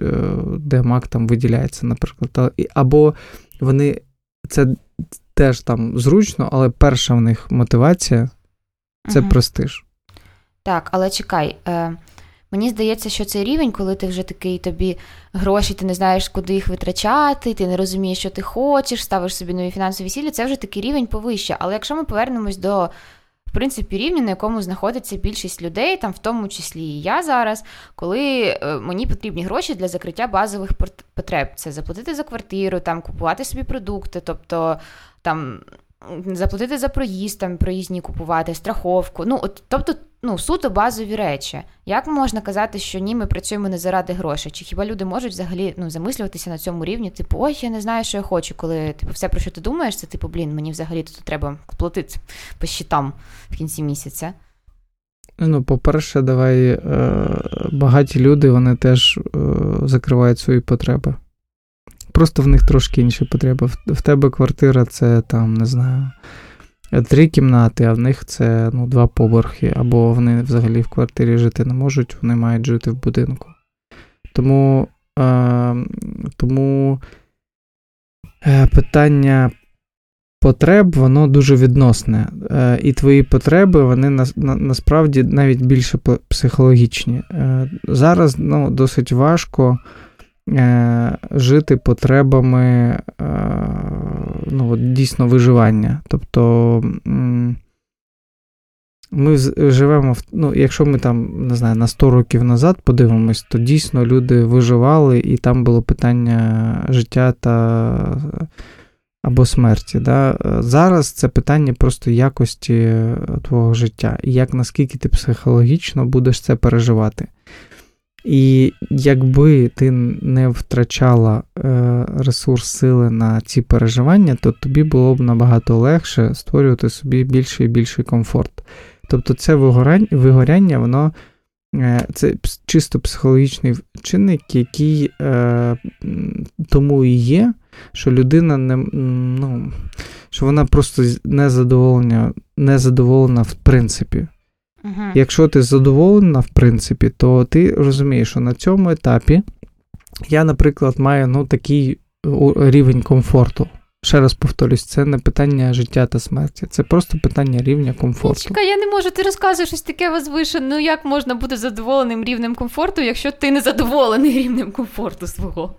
де Mac там виділяється, наприклад. Або вони це теж там зручно, але перша в них мотивація це угу. престиж. Так, але чекай. Е, Мені здається, що цей рівень, коли ти вже такий тобі гроші, ти не знаєш, куди їх витрачати, ти не розумієш, що ти хочеш, ставиш собі нові фінансові цілі, це вже такий рівень повище. Але якщо ми повернемось до в принципі, рівня, на якому знаходиться більшість людей, там в тому числі і я зараз, коли е, мені потрібні гроші для закриття базових потреб. Це заплатити за квартиру, там купувати собі продукти, тобто там заплатити за проїзд, там проїзні купувати, страховку. Ну, от, Тобто, ну, суто базові речі. Як можна казати, що ні, ми працюємо не заради грошей? Чи хіба люди можуть взагалі ну, замислюватися на цьому рівні? Типу, ой, я не знаю, що я хочу, коли типу, все, про що ти думаєш, це типу, блін, мені взагалі тут треба платити по щитам в кінці місяця. Ну, по-перше, давай е, багаті люди вони теж е, закривають свої потреби. Просто в них трошки інші потреби. В тебе квартира це там, не знаю, три кімнати, а в них це ну, два поверхи, або вони взагалі в квартирі жити не можуть, вони мають жити в будинку. Тому е, тому е, питання потреб, воно дуже відносне. Е, і твої потреби, вони на, на, насправді навіть більше психологічні. Е, зараз ну, досить важко. Е, жити потребами е, ну, дійсно виживання. Тобто ми живемо в. Ну, якщо ми там, не знаю, на 100 років назад подивимось, то дійсно люди виживали, і там було питання життя та або смерті. Да? Зараз це питання просто якості твого життя, і як наскільки ти психологічно будеш це переживати. І якби ти не втрачала е, ресурс сили на ці переживання, то тобі було б набагато легше створювати собі більший і більший комфорт. Тобто це вигоряння, воно е, це чисто психологічний чинник, який е, тому і є, що людина не ну, що вона просто незадоволена, незадоволена в принципі. Угу. Якщо ти задоволена, в принципі, то ти розумієш, що на цьому етапі я, наприклад, маю ну, такий рівень комфорту. Ще раз повторюсь, це не питання життя та смерті, це просто питання рівня комфорту. Чекай, я не можу, ти розказуєш щось таке возвишене. Ну як можна бути задоволеним рівнем комфорту, якщо ти не задоволений рівнем комфорту свого?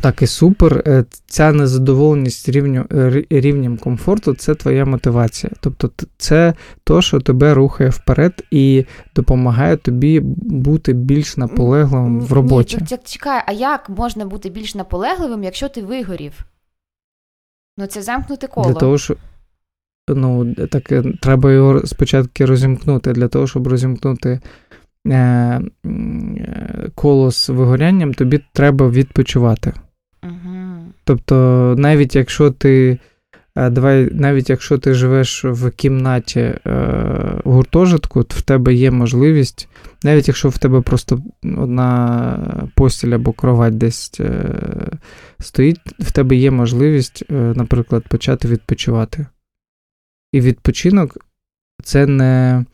Так і супер. Е, ця незадоволеність рівню, е, рівнем комфорту це твоя мотивація. Тобто, це то, що тебе рухає вперед і допомагає тобі бути більш наполегливим в роботі. Ні, Чекай, а як можна бути більш наполегливим, якщо ти вигорів? Ну, це замкнути коло. Для того, що ну, так, треба його спочатку розімкнути. Для того, щоб розімкнути е, коло з вигорянням, тобі треба відпочивати. Угу. Тобто, навіть якщо ти. Е, давай, навіть якщо ти живеш в кімнаті е, гуртожитку, то в тебе є можливість, навіть якщо в тебе просто одна постіль або кровать десь е, стоїть, в тебе є можливість, е, наприклад, почати відпочивати. І відпочинок це не е,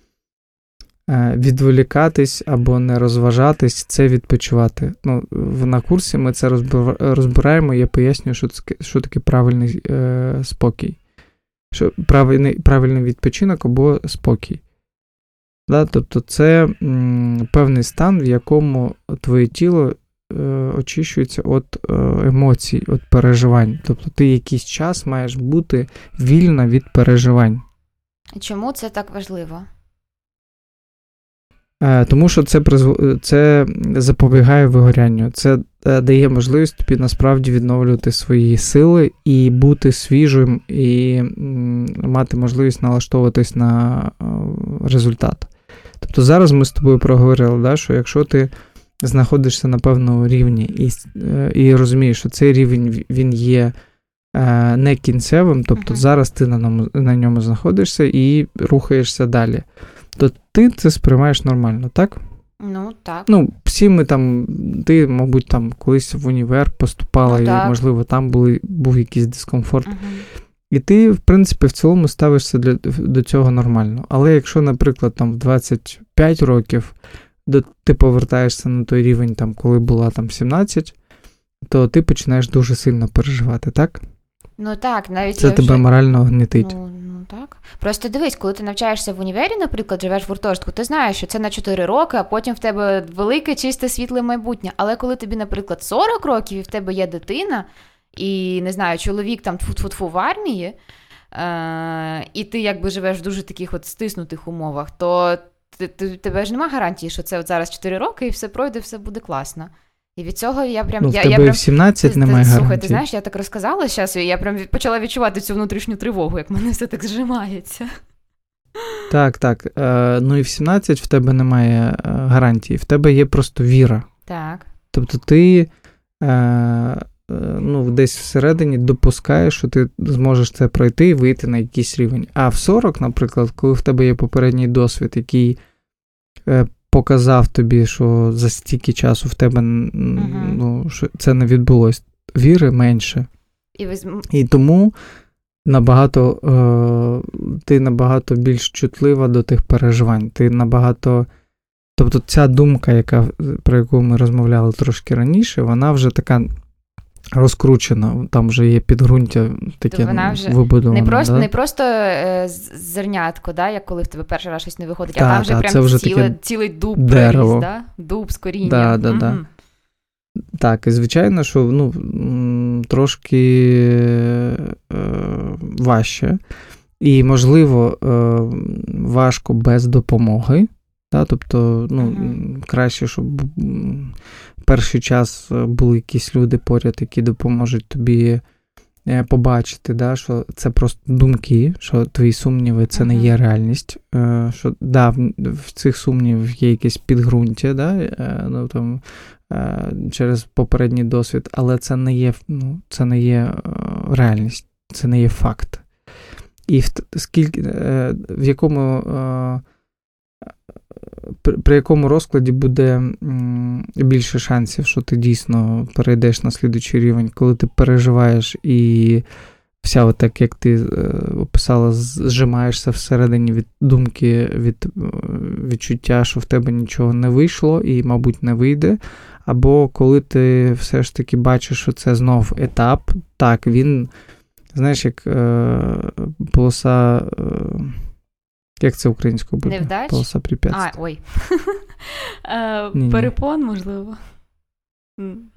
відволікатись або не розважатись, це відпочивати. Ну, На курсі ми це розбираємо, я пояснюю, що таке, що таке правильний е, спокій. Що Правильний правильний відпочинок або спокій. Да? Тобто це м, певний стан, в якому твоє тіло е, очищується від е, емоцій, від переживань. Тобто ти якийсь час маєш бути вільна від переживань. Чому це так важливо? Е, тому що це це запобігає вигорянню. Це е, дає можливість тобі насправді відновлювати свої сили і бути свіжим, і мати можливість налаштовуватись на е, результат. Тобто зараз ми з тобою проговорили, да, що якщо ти знаходишся на певному рівні і і розумієш, що цей рівень він є не кінцевим, тобто зараз ти на ньому, на ньому знаходишся і рухаєшся далі то ти це сприймаєш нормально, так? Ну, так. Ну, всі ми там, ти, мабуть, там колись в універ поступала, ну, і, можливо, там були, був якийсь дискомфорт. Угу. І ти, в принципі, в цілому ставишся для, до цього нормально. Але якщо, наприклад, там в 25 років до, ти повертаєшся на той рівень, там, коли була там 17, то ти починаєш дуже сильно переживати, так? Ну так, навіть це тебе вже... морально гнітить. Ну, так. Просто дивись, коли ти навчаєшся в універі, наприклад, живеш в гуртожитку, ти знаєш, що це на 4 роки, а потім в тебе велике, чисте світле майбутнє. Але коли тобі, наприклад, 40 років і в тебе є дитина, і не знаю, чоловік там тфу-тфу-тфу в армії, е- і ти якби живеш в дуже таких от стиснутих умовах, то ти, тебе ж немає гарантії, що це от зараз 4 роки і все пройде, все буде класно. І від цього я прям Ну, в я, тебе я прям, в 17 ти, немає Слухай, ти знаєш, я так розказала зараз, і я прям почала відчувати цю внутрішню тривогу, як мене все так зжимається. Так, так. Е, Ну і в 17 в тебе немає е, гарантії, в тебе є просто віра. Так. Тобто ти е, е, ну, десь всередині допускаєш, що ти зможеш це пройти і вийти на якийсь рівень. А в 40, наприклад, коли в тебе є попередній досвід, який е, показав тобі, що за стільки часу в тебе uh-huh. ну, що це не відбулось. Віри менше. І ви... І тому набагато е, ти набагато більш чутлива до тих переживань. Ти набагато. Тобто ця думка, яка, про яку ми розмовляли трошки раніше, вона вже така розкручена, там вже є підґрунтя таке вона вже вибудоване. Не просто да? не просто е, зернятко, да, як коли в тебе перший раз щось не виходить, та, а там вже прям це вже ціле, таке цілий дуб дерево. проріс, да? дуб з корінням. Да, да, да. Так, і звичайно, що ну, трошки е, важче. І, можливо, е, важко без допомоги. Да? Тобто, ну, uh-huh. краще, щоб перший час е, були якісь люди поряд, які допоможуть тобі е, побачити, да, що це просто думки, що твої сумніви це не є реальність. Е, що да, в цих сумнівів є якесь підґрунтя, да, ну, там, через попередній досвід, але це не є ну, це не є реальність, це не є факт. І в скільки в якому при, якому розкладі буде більше шансів, що ти дійсно перейдеш на слідуючий рівень, коли ти переживаєш і вся, так як ти е, описала, зжимаєшся всередині від думки, від е, відчуття, що в тебе нічого не вийшло і, мабуть, не вийде. Або коли ти все ж таки бачиш, що це знов етап, так, він, знаєш, як е, полоса. Е, як це українською буде? Невдач? Полоса препятствий. А, ой. Е, перепон, можливо.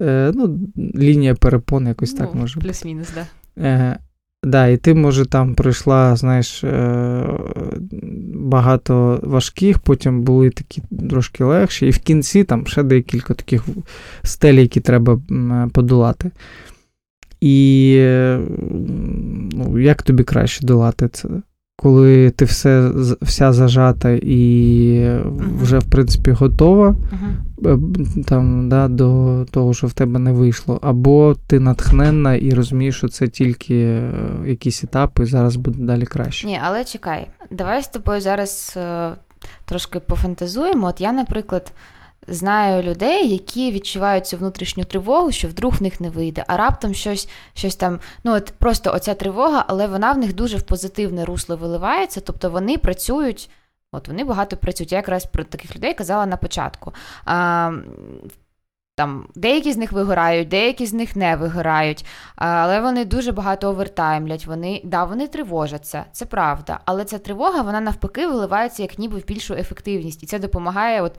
Е, ну, Лінія перепон якось так ну, може. Плюс-мінус, так. Е, да, і ти, може, там пройшла, знаєш, багато важких, потім були такі трошки легші, і в кінці там ще декілька таких стелі, які треба подолати. І ну, як тобі краще долати це? Коли ти все, вся зажата і вже, в принципі, готова uh-huh. там, да, до того, що в тебе не вийшло, або ти натхненна і розумієш, що це тільки е, якісь етапи, і зараз буде далі краще. Ні, але чекай, давай з тобою зараз е, трошки пофантазуємо. От я, наприклад знаю людей, які відчувають цю внутрішню тривогу, що вдруг в них не вийде, а раптом щось щось там, ну от просто оця тривога, але вона в них дуже в позитивне русло виливається, тобто вони працюють. От вони багато працюють. Я якраз про таких людей казала на початку. А, там Деякі з них вигорають, деякі з них не вигорають, але вони дуже багато овертаймлять. Вони да, вони тривожаться, це правда. Але ця тривога, вона навпаки виливається як ніби в більшу ефективність. І це допомагає от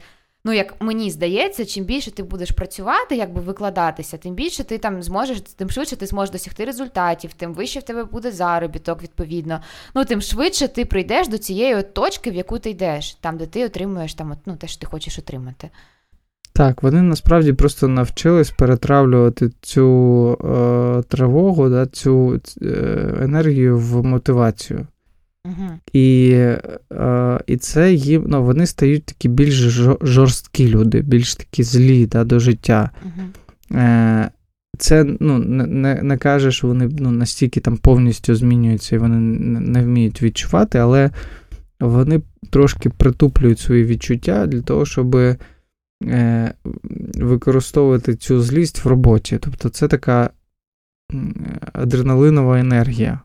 Ну, як мені здається, чим більше ти будеш працювати, якби викладатися, тим більше ти там зможеш, тим швидше ти зможеш досягти результатів, тим вище в тебе буде заробіток, відповідно. Ну, тим швидше ти прийдеш до цієї от точки, в яку ти йдеш, там, де ти отримуєш там, от, ну, те, що ти хочеш отримати. Так, вони насправді просто навчились перетравлювати цю е, тривогу, да, цю е, енергію в мотивацію. І е, і це їм ну, вони стають такі більш жорсткі люди, більш такі злі да, до життя. Е, Це ну, не не каже, що вони ну, настільки там повністю змінюються і вони не вміють відчувати, але вони трошки притуплюють свої відчуття для того, щоб е, використовувати цю злість в роботі. Тобто це така адреналинова енергія.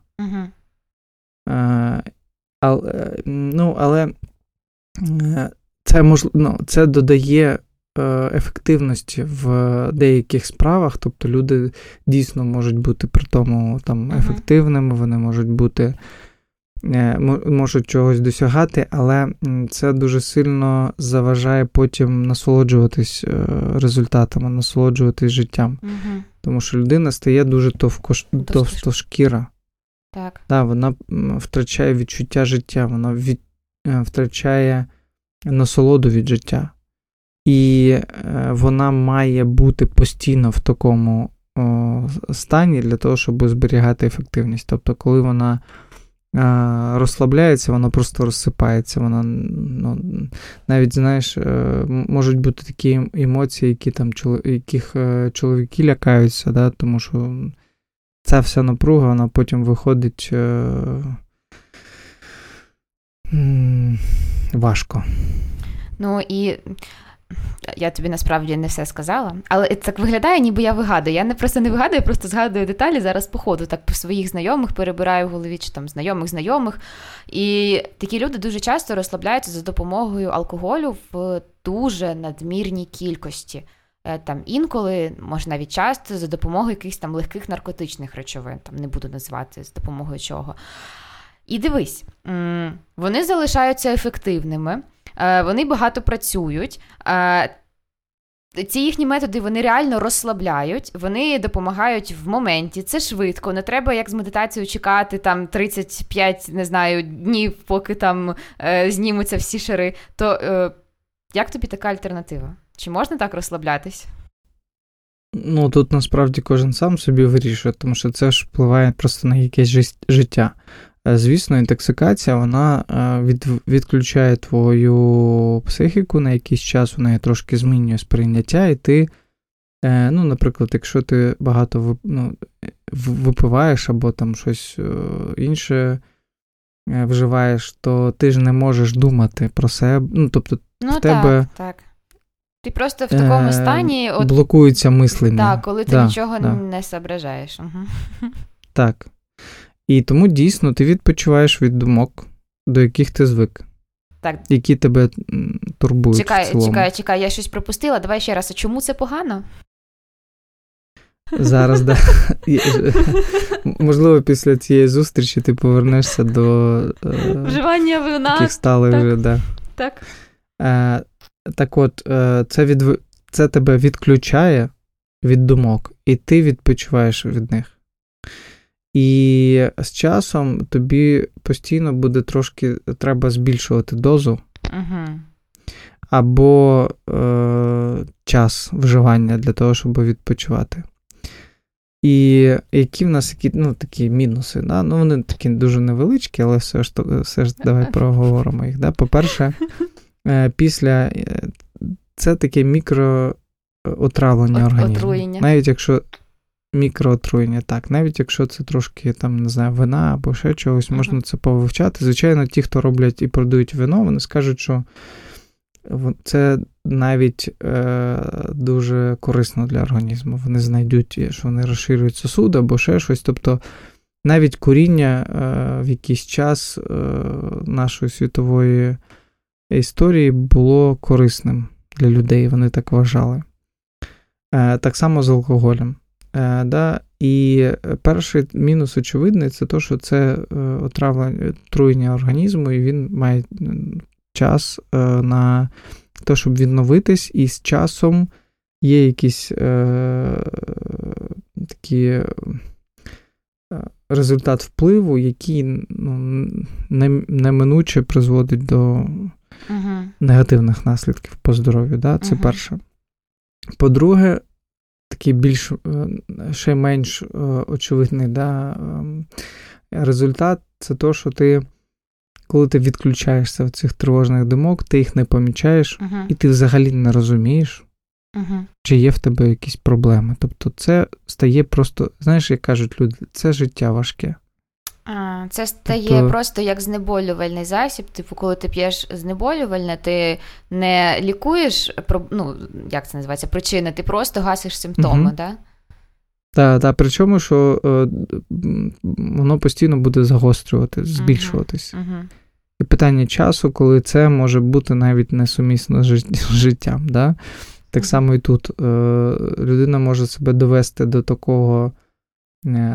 Е, але, ну, але е, це мож, ну, це додає е, ефективності в деяких справах, тобто люди дійсно можуть бути при тому там ефективними, вони можуть бути. Можуть чогось досягати, але це дуже сильно заважає потім насолоджуватись результатами, насолоджуватись життям. Угу. Тому що людина стає дуже товстошкіра. Так. Да, Вона втрачає відчуття життя, вона від, е, втрачає насолоду від життя. І е, вона має бути постійно в такому стані для того, щоб зберігати ефективність. Тобто, коли вона е, розслабляється, вона просто розсипається. Вона, ну, Навіть, знаєш, можуть бути такі емоції, які там, яких чоловіки лякаються, да, тому що ця вся напруга, вона потім виходить е, важко. Ну і. Я тобі насправді не все сказала, але так виглядає, ніби я вигадую. Я не просто не вигадую, я просто згадую деталі зараз по ходу, так по своїх знайомих перебираю в голові, чи там знайомих знайомих. І такі люди дуже часто розслабляються за допомогою алкоголю в дуже надмірній кількості. Е, там інколи, може навіть часто, за допомогою якихось там легких наркотичних речовин, там не буду називати з допомогою чого. І дивись, вони залишаються ефективними, е, вони багато працюють. Е, ці їхні методи вони реально розслабляють, вони допомагають в моменті. Це швидко. Не треба як з медитацією чекати там 35, не знаю, днів, поки там е, знімуться всі шари. То е, як тобі така альтернатива? Чи можна так розслаблятись? Ну, тут насправді кожен сам собі вирішує, тому що це ж впливає просто на якесь життя. Е, звісно, інтоксикація вона е, від, відключає твою психіку на якийсь час, вона трошки змінює сприйняття, і ти, е, ну, наприклад, якщо ти багато ну, випиваєш або там щось інше вживаєш, то ти ж не можеш думати про себе. Ну, тобто, ну, в так, тебе. так. Ти просто в такому е, стані от, блокується мислення. Так, коли ти да, нічого да. не зображаєш. Угу. Так. І тому дійсно ти відпочиваєш від думок, до яких ти звик. Так. Які тебе турбують. Чекай, в цілому. чекай, чекай, я щось пропустила. Давай ще раз. А чому це погано? Зараз, да. Можливо, після цієї зустрічі ти повернешся до е, вживання вина. Таких сталих так. вже, да. Так. Так от, е, це від, це тебе відключає від думок, і ти відпочиваєш від них. І з часом тобі постійно буде трошки треба збільшувати дозу. uh Або е, час вживання для того, щоб відпочивати. І які в нас які, ну, такі мінуси? Да? Ну, Вони такі дуже невеличкі, але все ж все ж давай проговоримо їх. Да? По-перше, після це таке мікроотравлення організму. Отруєння. Навіть якщо мікроотруєння, так, навіть якщо це трошки там, не знаю, вина або ще чогось, uh-huh. можна це повивчати. Звичайно, ті, хто роблять і продають вино, вони скажуть, що це навіть е, дуже корисно для організму. Вони знайдуть, що вони розширюють сосуди або ще щось. Тобто навіть куріння е, в якийсь час е, нашої світової історії було корисним для людей, вони так вважали. Е, так само з алкоголем. Е, да? І перший мінус очевидний це те, що це е, отравлення отруєння організму, і він має час на те, щоб відновитись, і з часом є якісь е, такі результат впливу, який ну, неминуче призводить до uh негативних наслідків по здоров'ю. Да? Це uh перше. По-друге, такий більш ще менш очевидний да, ем, результат це то, що ти коли ти відключаєшся в цих тривожних думок, ти їх не помічаєш, uh-huh. і ти взагалі не розумієш, uh-huh. чи є в тебе якісь проблеми. Тобто, це стає просто, знаєш, як кажуть люди, це життя важке. А, Це стає тобто... просто як знеболювальний засіб. Типу, коли ти п'єш знеболювальне, ти не лікуєш ну, як це називається, причини, ти просто гасиш симптоми, uh-huh. да? Так, та, причому, що е, воно постійно буде загострювати, збільшуватись. Uh-huh, uh-huh. І питання часу, коли це може бути навіть несумісно з життям. Да? Так uh-huh. само і тут е, людина може себе довести до такого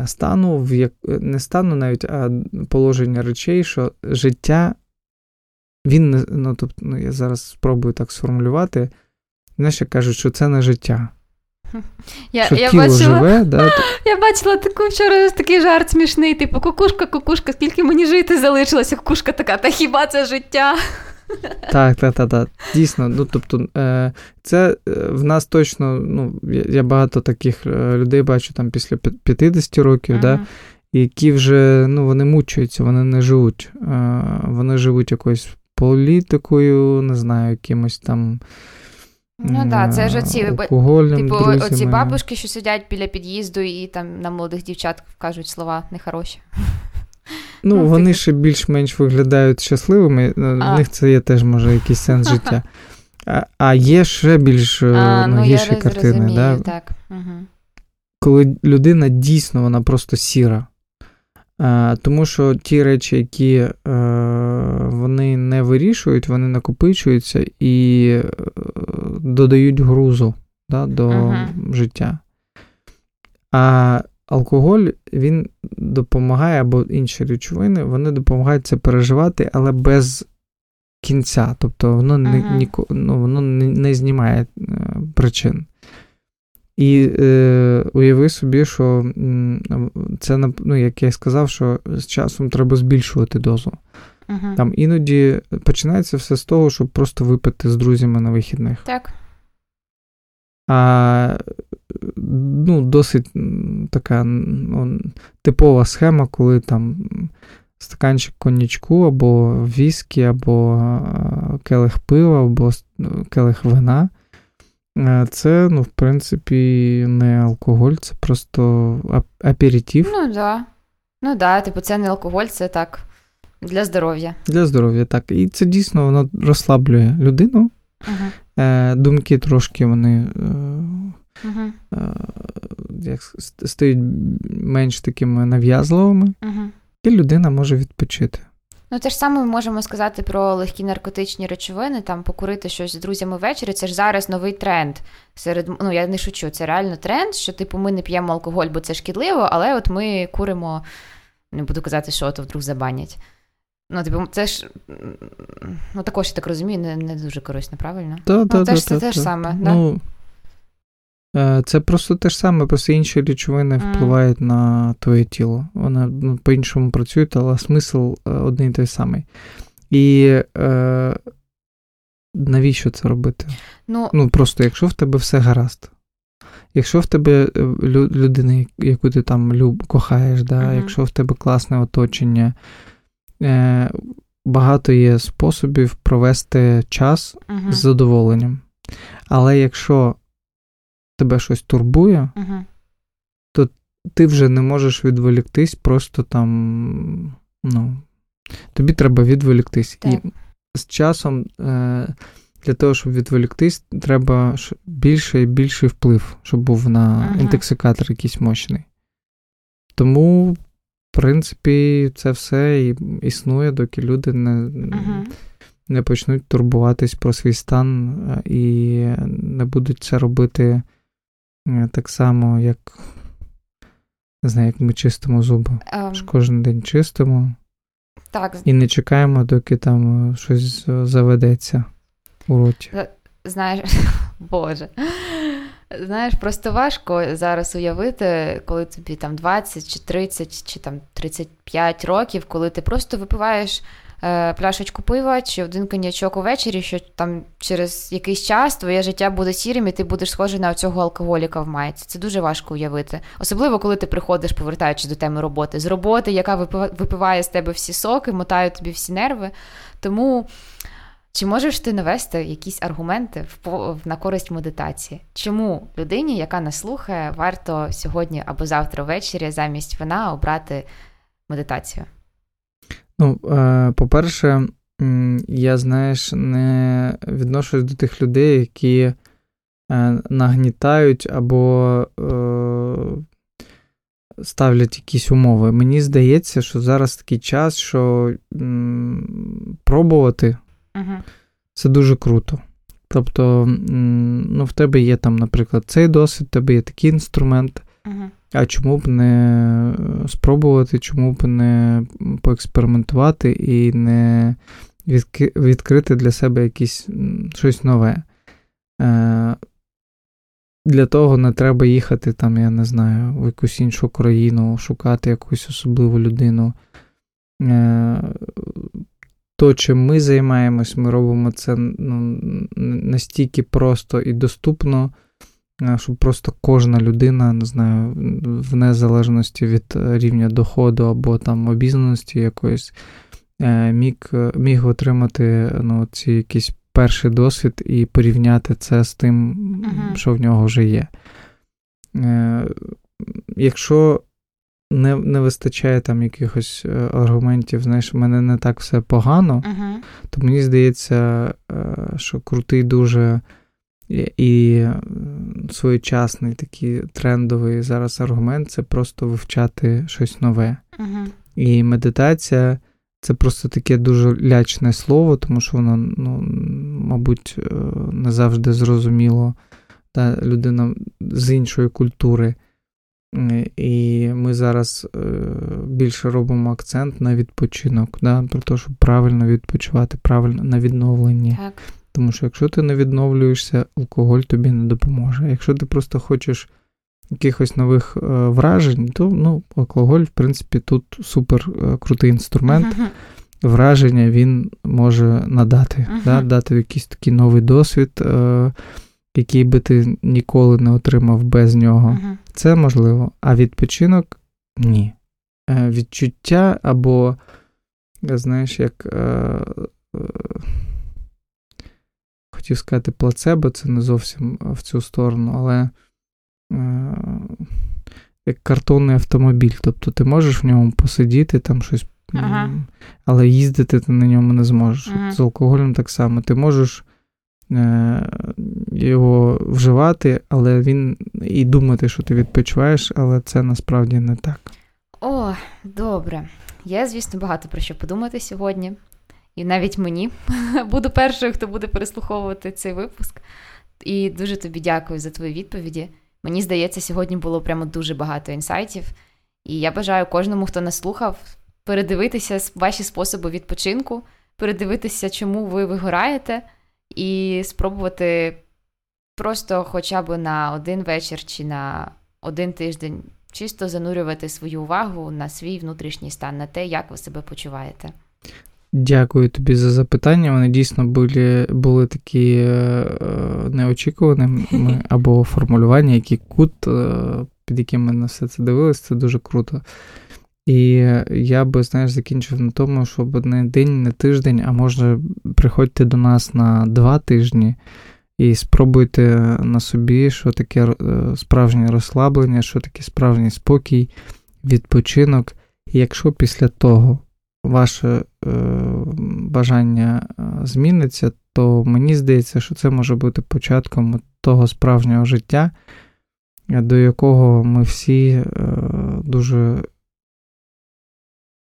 стану, в як, не стану навіть, а положення речей, що життя, він не ну, тобто, ну, я зараз спробую так сформулювати, знаєш, як кажуть, що це не життя. Я що я, тіло бачила, живе, да? я бачила таку вчора такий жарт смішний, типу, кукушка, кукушка, скільки мені жити залишилося, кукушка така, та хіба це життя? Так, так, так, так. Дійсно, ну тобто, е, це е, в нас точно, ну, я багато таких е, людей бачу там після 50 років, uh-huh. да, які вже ну, вони мучаються, вони не живуть. Вони живуть якоюсь політикою, не знаю, якимось там. Ну так, це ж оці типу, оці бабушки, що сидять біля під'їзду і там на молодих дівчат кажуть слова нехороші. Ну, ну вони ще більш-менш виглядають щасливими, а. в них це є теж, може, якийсь сенс життя. А а є ще більш е, а, ну, гірші я картини. Розумію, да? так. Угу. Коли людина дійсно вона просто сіра. А, Тому що ті речі, які е, вони не вирішують, вони накопичуються і е, додають грузу да, до uh-huh. життя. А алкоголь він допомагає, або інші речовини, вони допомагають це переживати, але без кінця. Тобто воно uh-huh. не, ну, воно не, не знімає е, причин. І е, уяви собі, що це ну, як я сказав, що з часом треба збільшувати дозу. Uh-huh. Там іноді починається все з того, щоб просто випити з друзями на вихідних. Так. А ну, досить така ну, типова схема, коли там стаканчик коньячку, або віскі, або келих пива, або келих вина. Це, ну, в принципі, не алкоголь, це просто аперитив. Ну, да. Ну, да, типу, це не алкоголь, це так. Для здоров'я. Для здоров'я, так. І це дійсно воно розслаблює людину. Uh-huh. Е, Думки трошки вони uh-huh. е, як стають менш такими нав'язливими, uh-huh. і людина може відпочити. Ну, те ж саме ми можемо сказати про легкі наркотичні речовини, там покурити щось з друзями ввечері. Це ж зараз новий тренд. Серед ну я не шучу, це реально тренд, що типу ми не п'ємо алкоголь, бо це шкідливо, але от ми куримо, не буду казати, що то вдруг забанять. Ну, типу, це ж ну також я так розумію, не не дуже корисно, правильно? Да, ну, да, це ж це те ж саме, ну, да? Це просто те ж саме, просто інші речовини mm. впливають на твоє тіло. Вони ну, по-іншому працюють, але смисл е, один і той самий. І е, навіщо це робити? Ну, ну, просто якщо в тебе все гаразд. Якщо в тебе е, людина, яку ти там люб, кохаєш, да, uh-huh. якщо в тебе класне оточення, багато є способів провести час uh-huh. з задоволенням. Але якщо тебе щось турбує, uh-huh. то ти вже не можеш відволіктись, просто там, ну, тобі треба відволіктись. Так. І з часом. Е, для того, щоб відволіктись, треба більше і більший вплив, щоб був на ага. інтоксикатор якийсь мощний. Тому, принципі, це все існує, доки люди не ага. не почнуть турбуватись про свій стан е, і не будуть це робити е, так само, як не знаю, як ми чистимо зуби. Um. Кожен день чистимо. Так. І не чекаємо, доки там щось заведеться у роті. Знаєш, Боже. Знаєш, просто важко зараз уявити, коли тобі там 20 чи 30 чи там 35 років, коли ти просто випиваєш е, пляшечку пива чи один коньячок увечері, що там через якийсь час твоє життя буде сірим, і ти будеш схожий на цього алкоголіка в майці. Це дуже важко уявити. Особливо, коли ти приходиш, повертаючись до теми роботи, з роботи, яка випиває з тебе всі соки, мотає тобі всі нерви. Тому. Чи можеш ти навести якісь аргументи в, на користь медитації? Чому людині, яка нас слухає, варто сьогодні або завтра ввечері замість вина обрати медитацію? Ну, е, по-перше, я, знаєш, не відношусь до тих людей, які е, нагнітають або е, ставлять якісь умови. Мені здається, що зараз такий час, що пробувати Угу. Це дуже круто. Тобто, ну, в тебе є там, наприклад, цей досвід, в тебе є такий інструмент. Угу. А чому б не спробувати, чому б не поекспериментувати і не відкрити для себе якісь щось нове? Е, Для того не треба їхати, там, я не знаю, в якусь іншу країну, шукати якусь особливу людину. То, чим ми займаємось, ми робимо це ну, настільки просто і доступно, е, щоб просто кожна людина, не знаю, в незалежності від рівня доходу або там обізнаності якоїсь, е, міг міг отримати ну, ці якийсь перший досвід і порівняти це з тим, uh-huh. що в нього вже є. Е, якщо не не вистачає там якихось е, аргументів, знаєш, в мене не так все погано, uh-huh. то мені здається, е, що крутий дуже і своєчасний такий трендовий зараз аргумент це просто вивчати щось нове. Uh-huh. І медитація це просто таке дуже лячне слово, тому що воно, ну, мабуть, е, не завжди зрозуміло та людина з іншої культури. І ми зараз е, більше робимо акцент на відпочинок, да, про те, щоб правильно відпочивати, правильно на відновленні. Так. Тому що якщо ти не відновлюєшся, алкоголь тобі не допоможе. Якщо ти просто хочеш якихось нових е, вражень, то ну, алкоголь, в принципі, тут супер е, крутий інструмент. Uh-huh. Враження він може надати, uh-huh. да, дати якийсь такий новий досвід який би ти ніколи не отримав без нього. Uh-huh. Це можливо. А відпочинок ні. Е, відчуття або, знаєш, як е, е, хотів сказати, плацебо, це не зовсім в цю сторону, але е, як картонний автомобіль. Тобто ти можеш в ньому посидіти, там щось. Ага. Але їздити ти на ньому не зможеш. Ага. З алкоголем так само. Ти можеш Е, його вживати, але він і думати, що ти відпочиваєш, але це насправді не так. О, добре. Я, звісно, багато про що подумати сьогодні. І навіть мені буду першою, хто буде переслуховувати цей випуск. І дуже тобі дякую за твої відповіді. Мені здається, сьогодні було прямо дуже багато інсайтів. І я бажаю кожному, хто нас слухав, передивитися ваші способи відпочинку, передивитися, чому ви вигораєте і спробувати просто хоча б на один вечір чи на один тиждень чисто занурювати свою увагу на свій внутрішній стан, на те, як ви себе почуваєте. Дякую тобі за запитання. Вони дійсно були були такі е, неочікуваними або формулювання, які кут, е, під яким ми на все це дивилися, це дуже круто. І я би, знаєш, закінчив на тому, щоб не день, не тиждень, а може приходьте до нас на два тижні і спробуйте на собі, що таке е, справжнє розслаблення, що таке справжній спокій, відпочинок. І якщо після того ваше е, бажання е, зміниться, то мені здається, що це може бути початком того справжнього життя, до якого ми всі е, дуже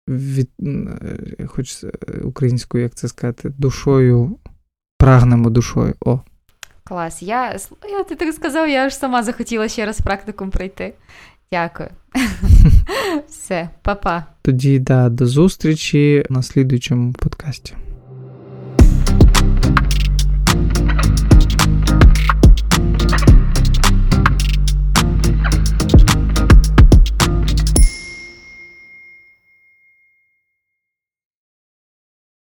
від, е, хоч українською, як це сказати, душою, прагнемо душою. О. Клас. Я, я ти так сказав, я аж сама захотіла ще раз практикум пройти. Дякую. Все, па-па. Тоді да, до зустрічі на слідуючому подкасті.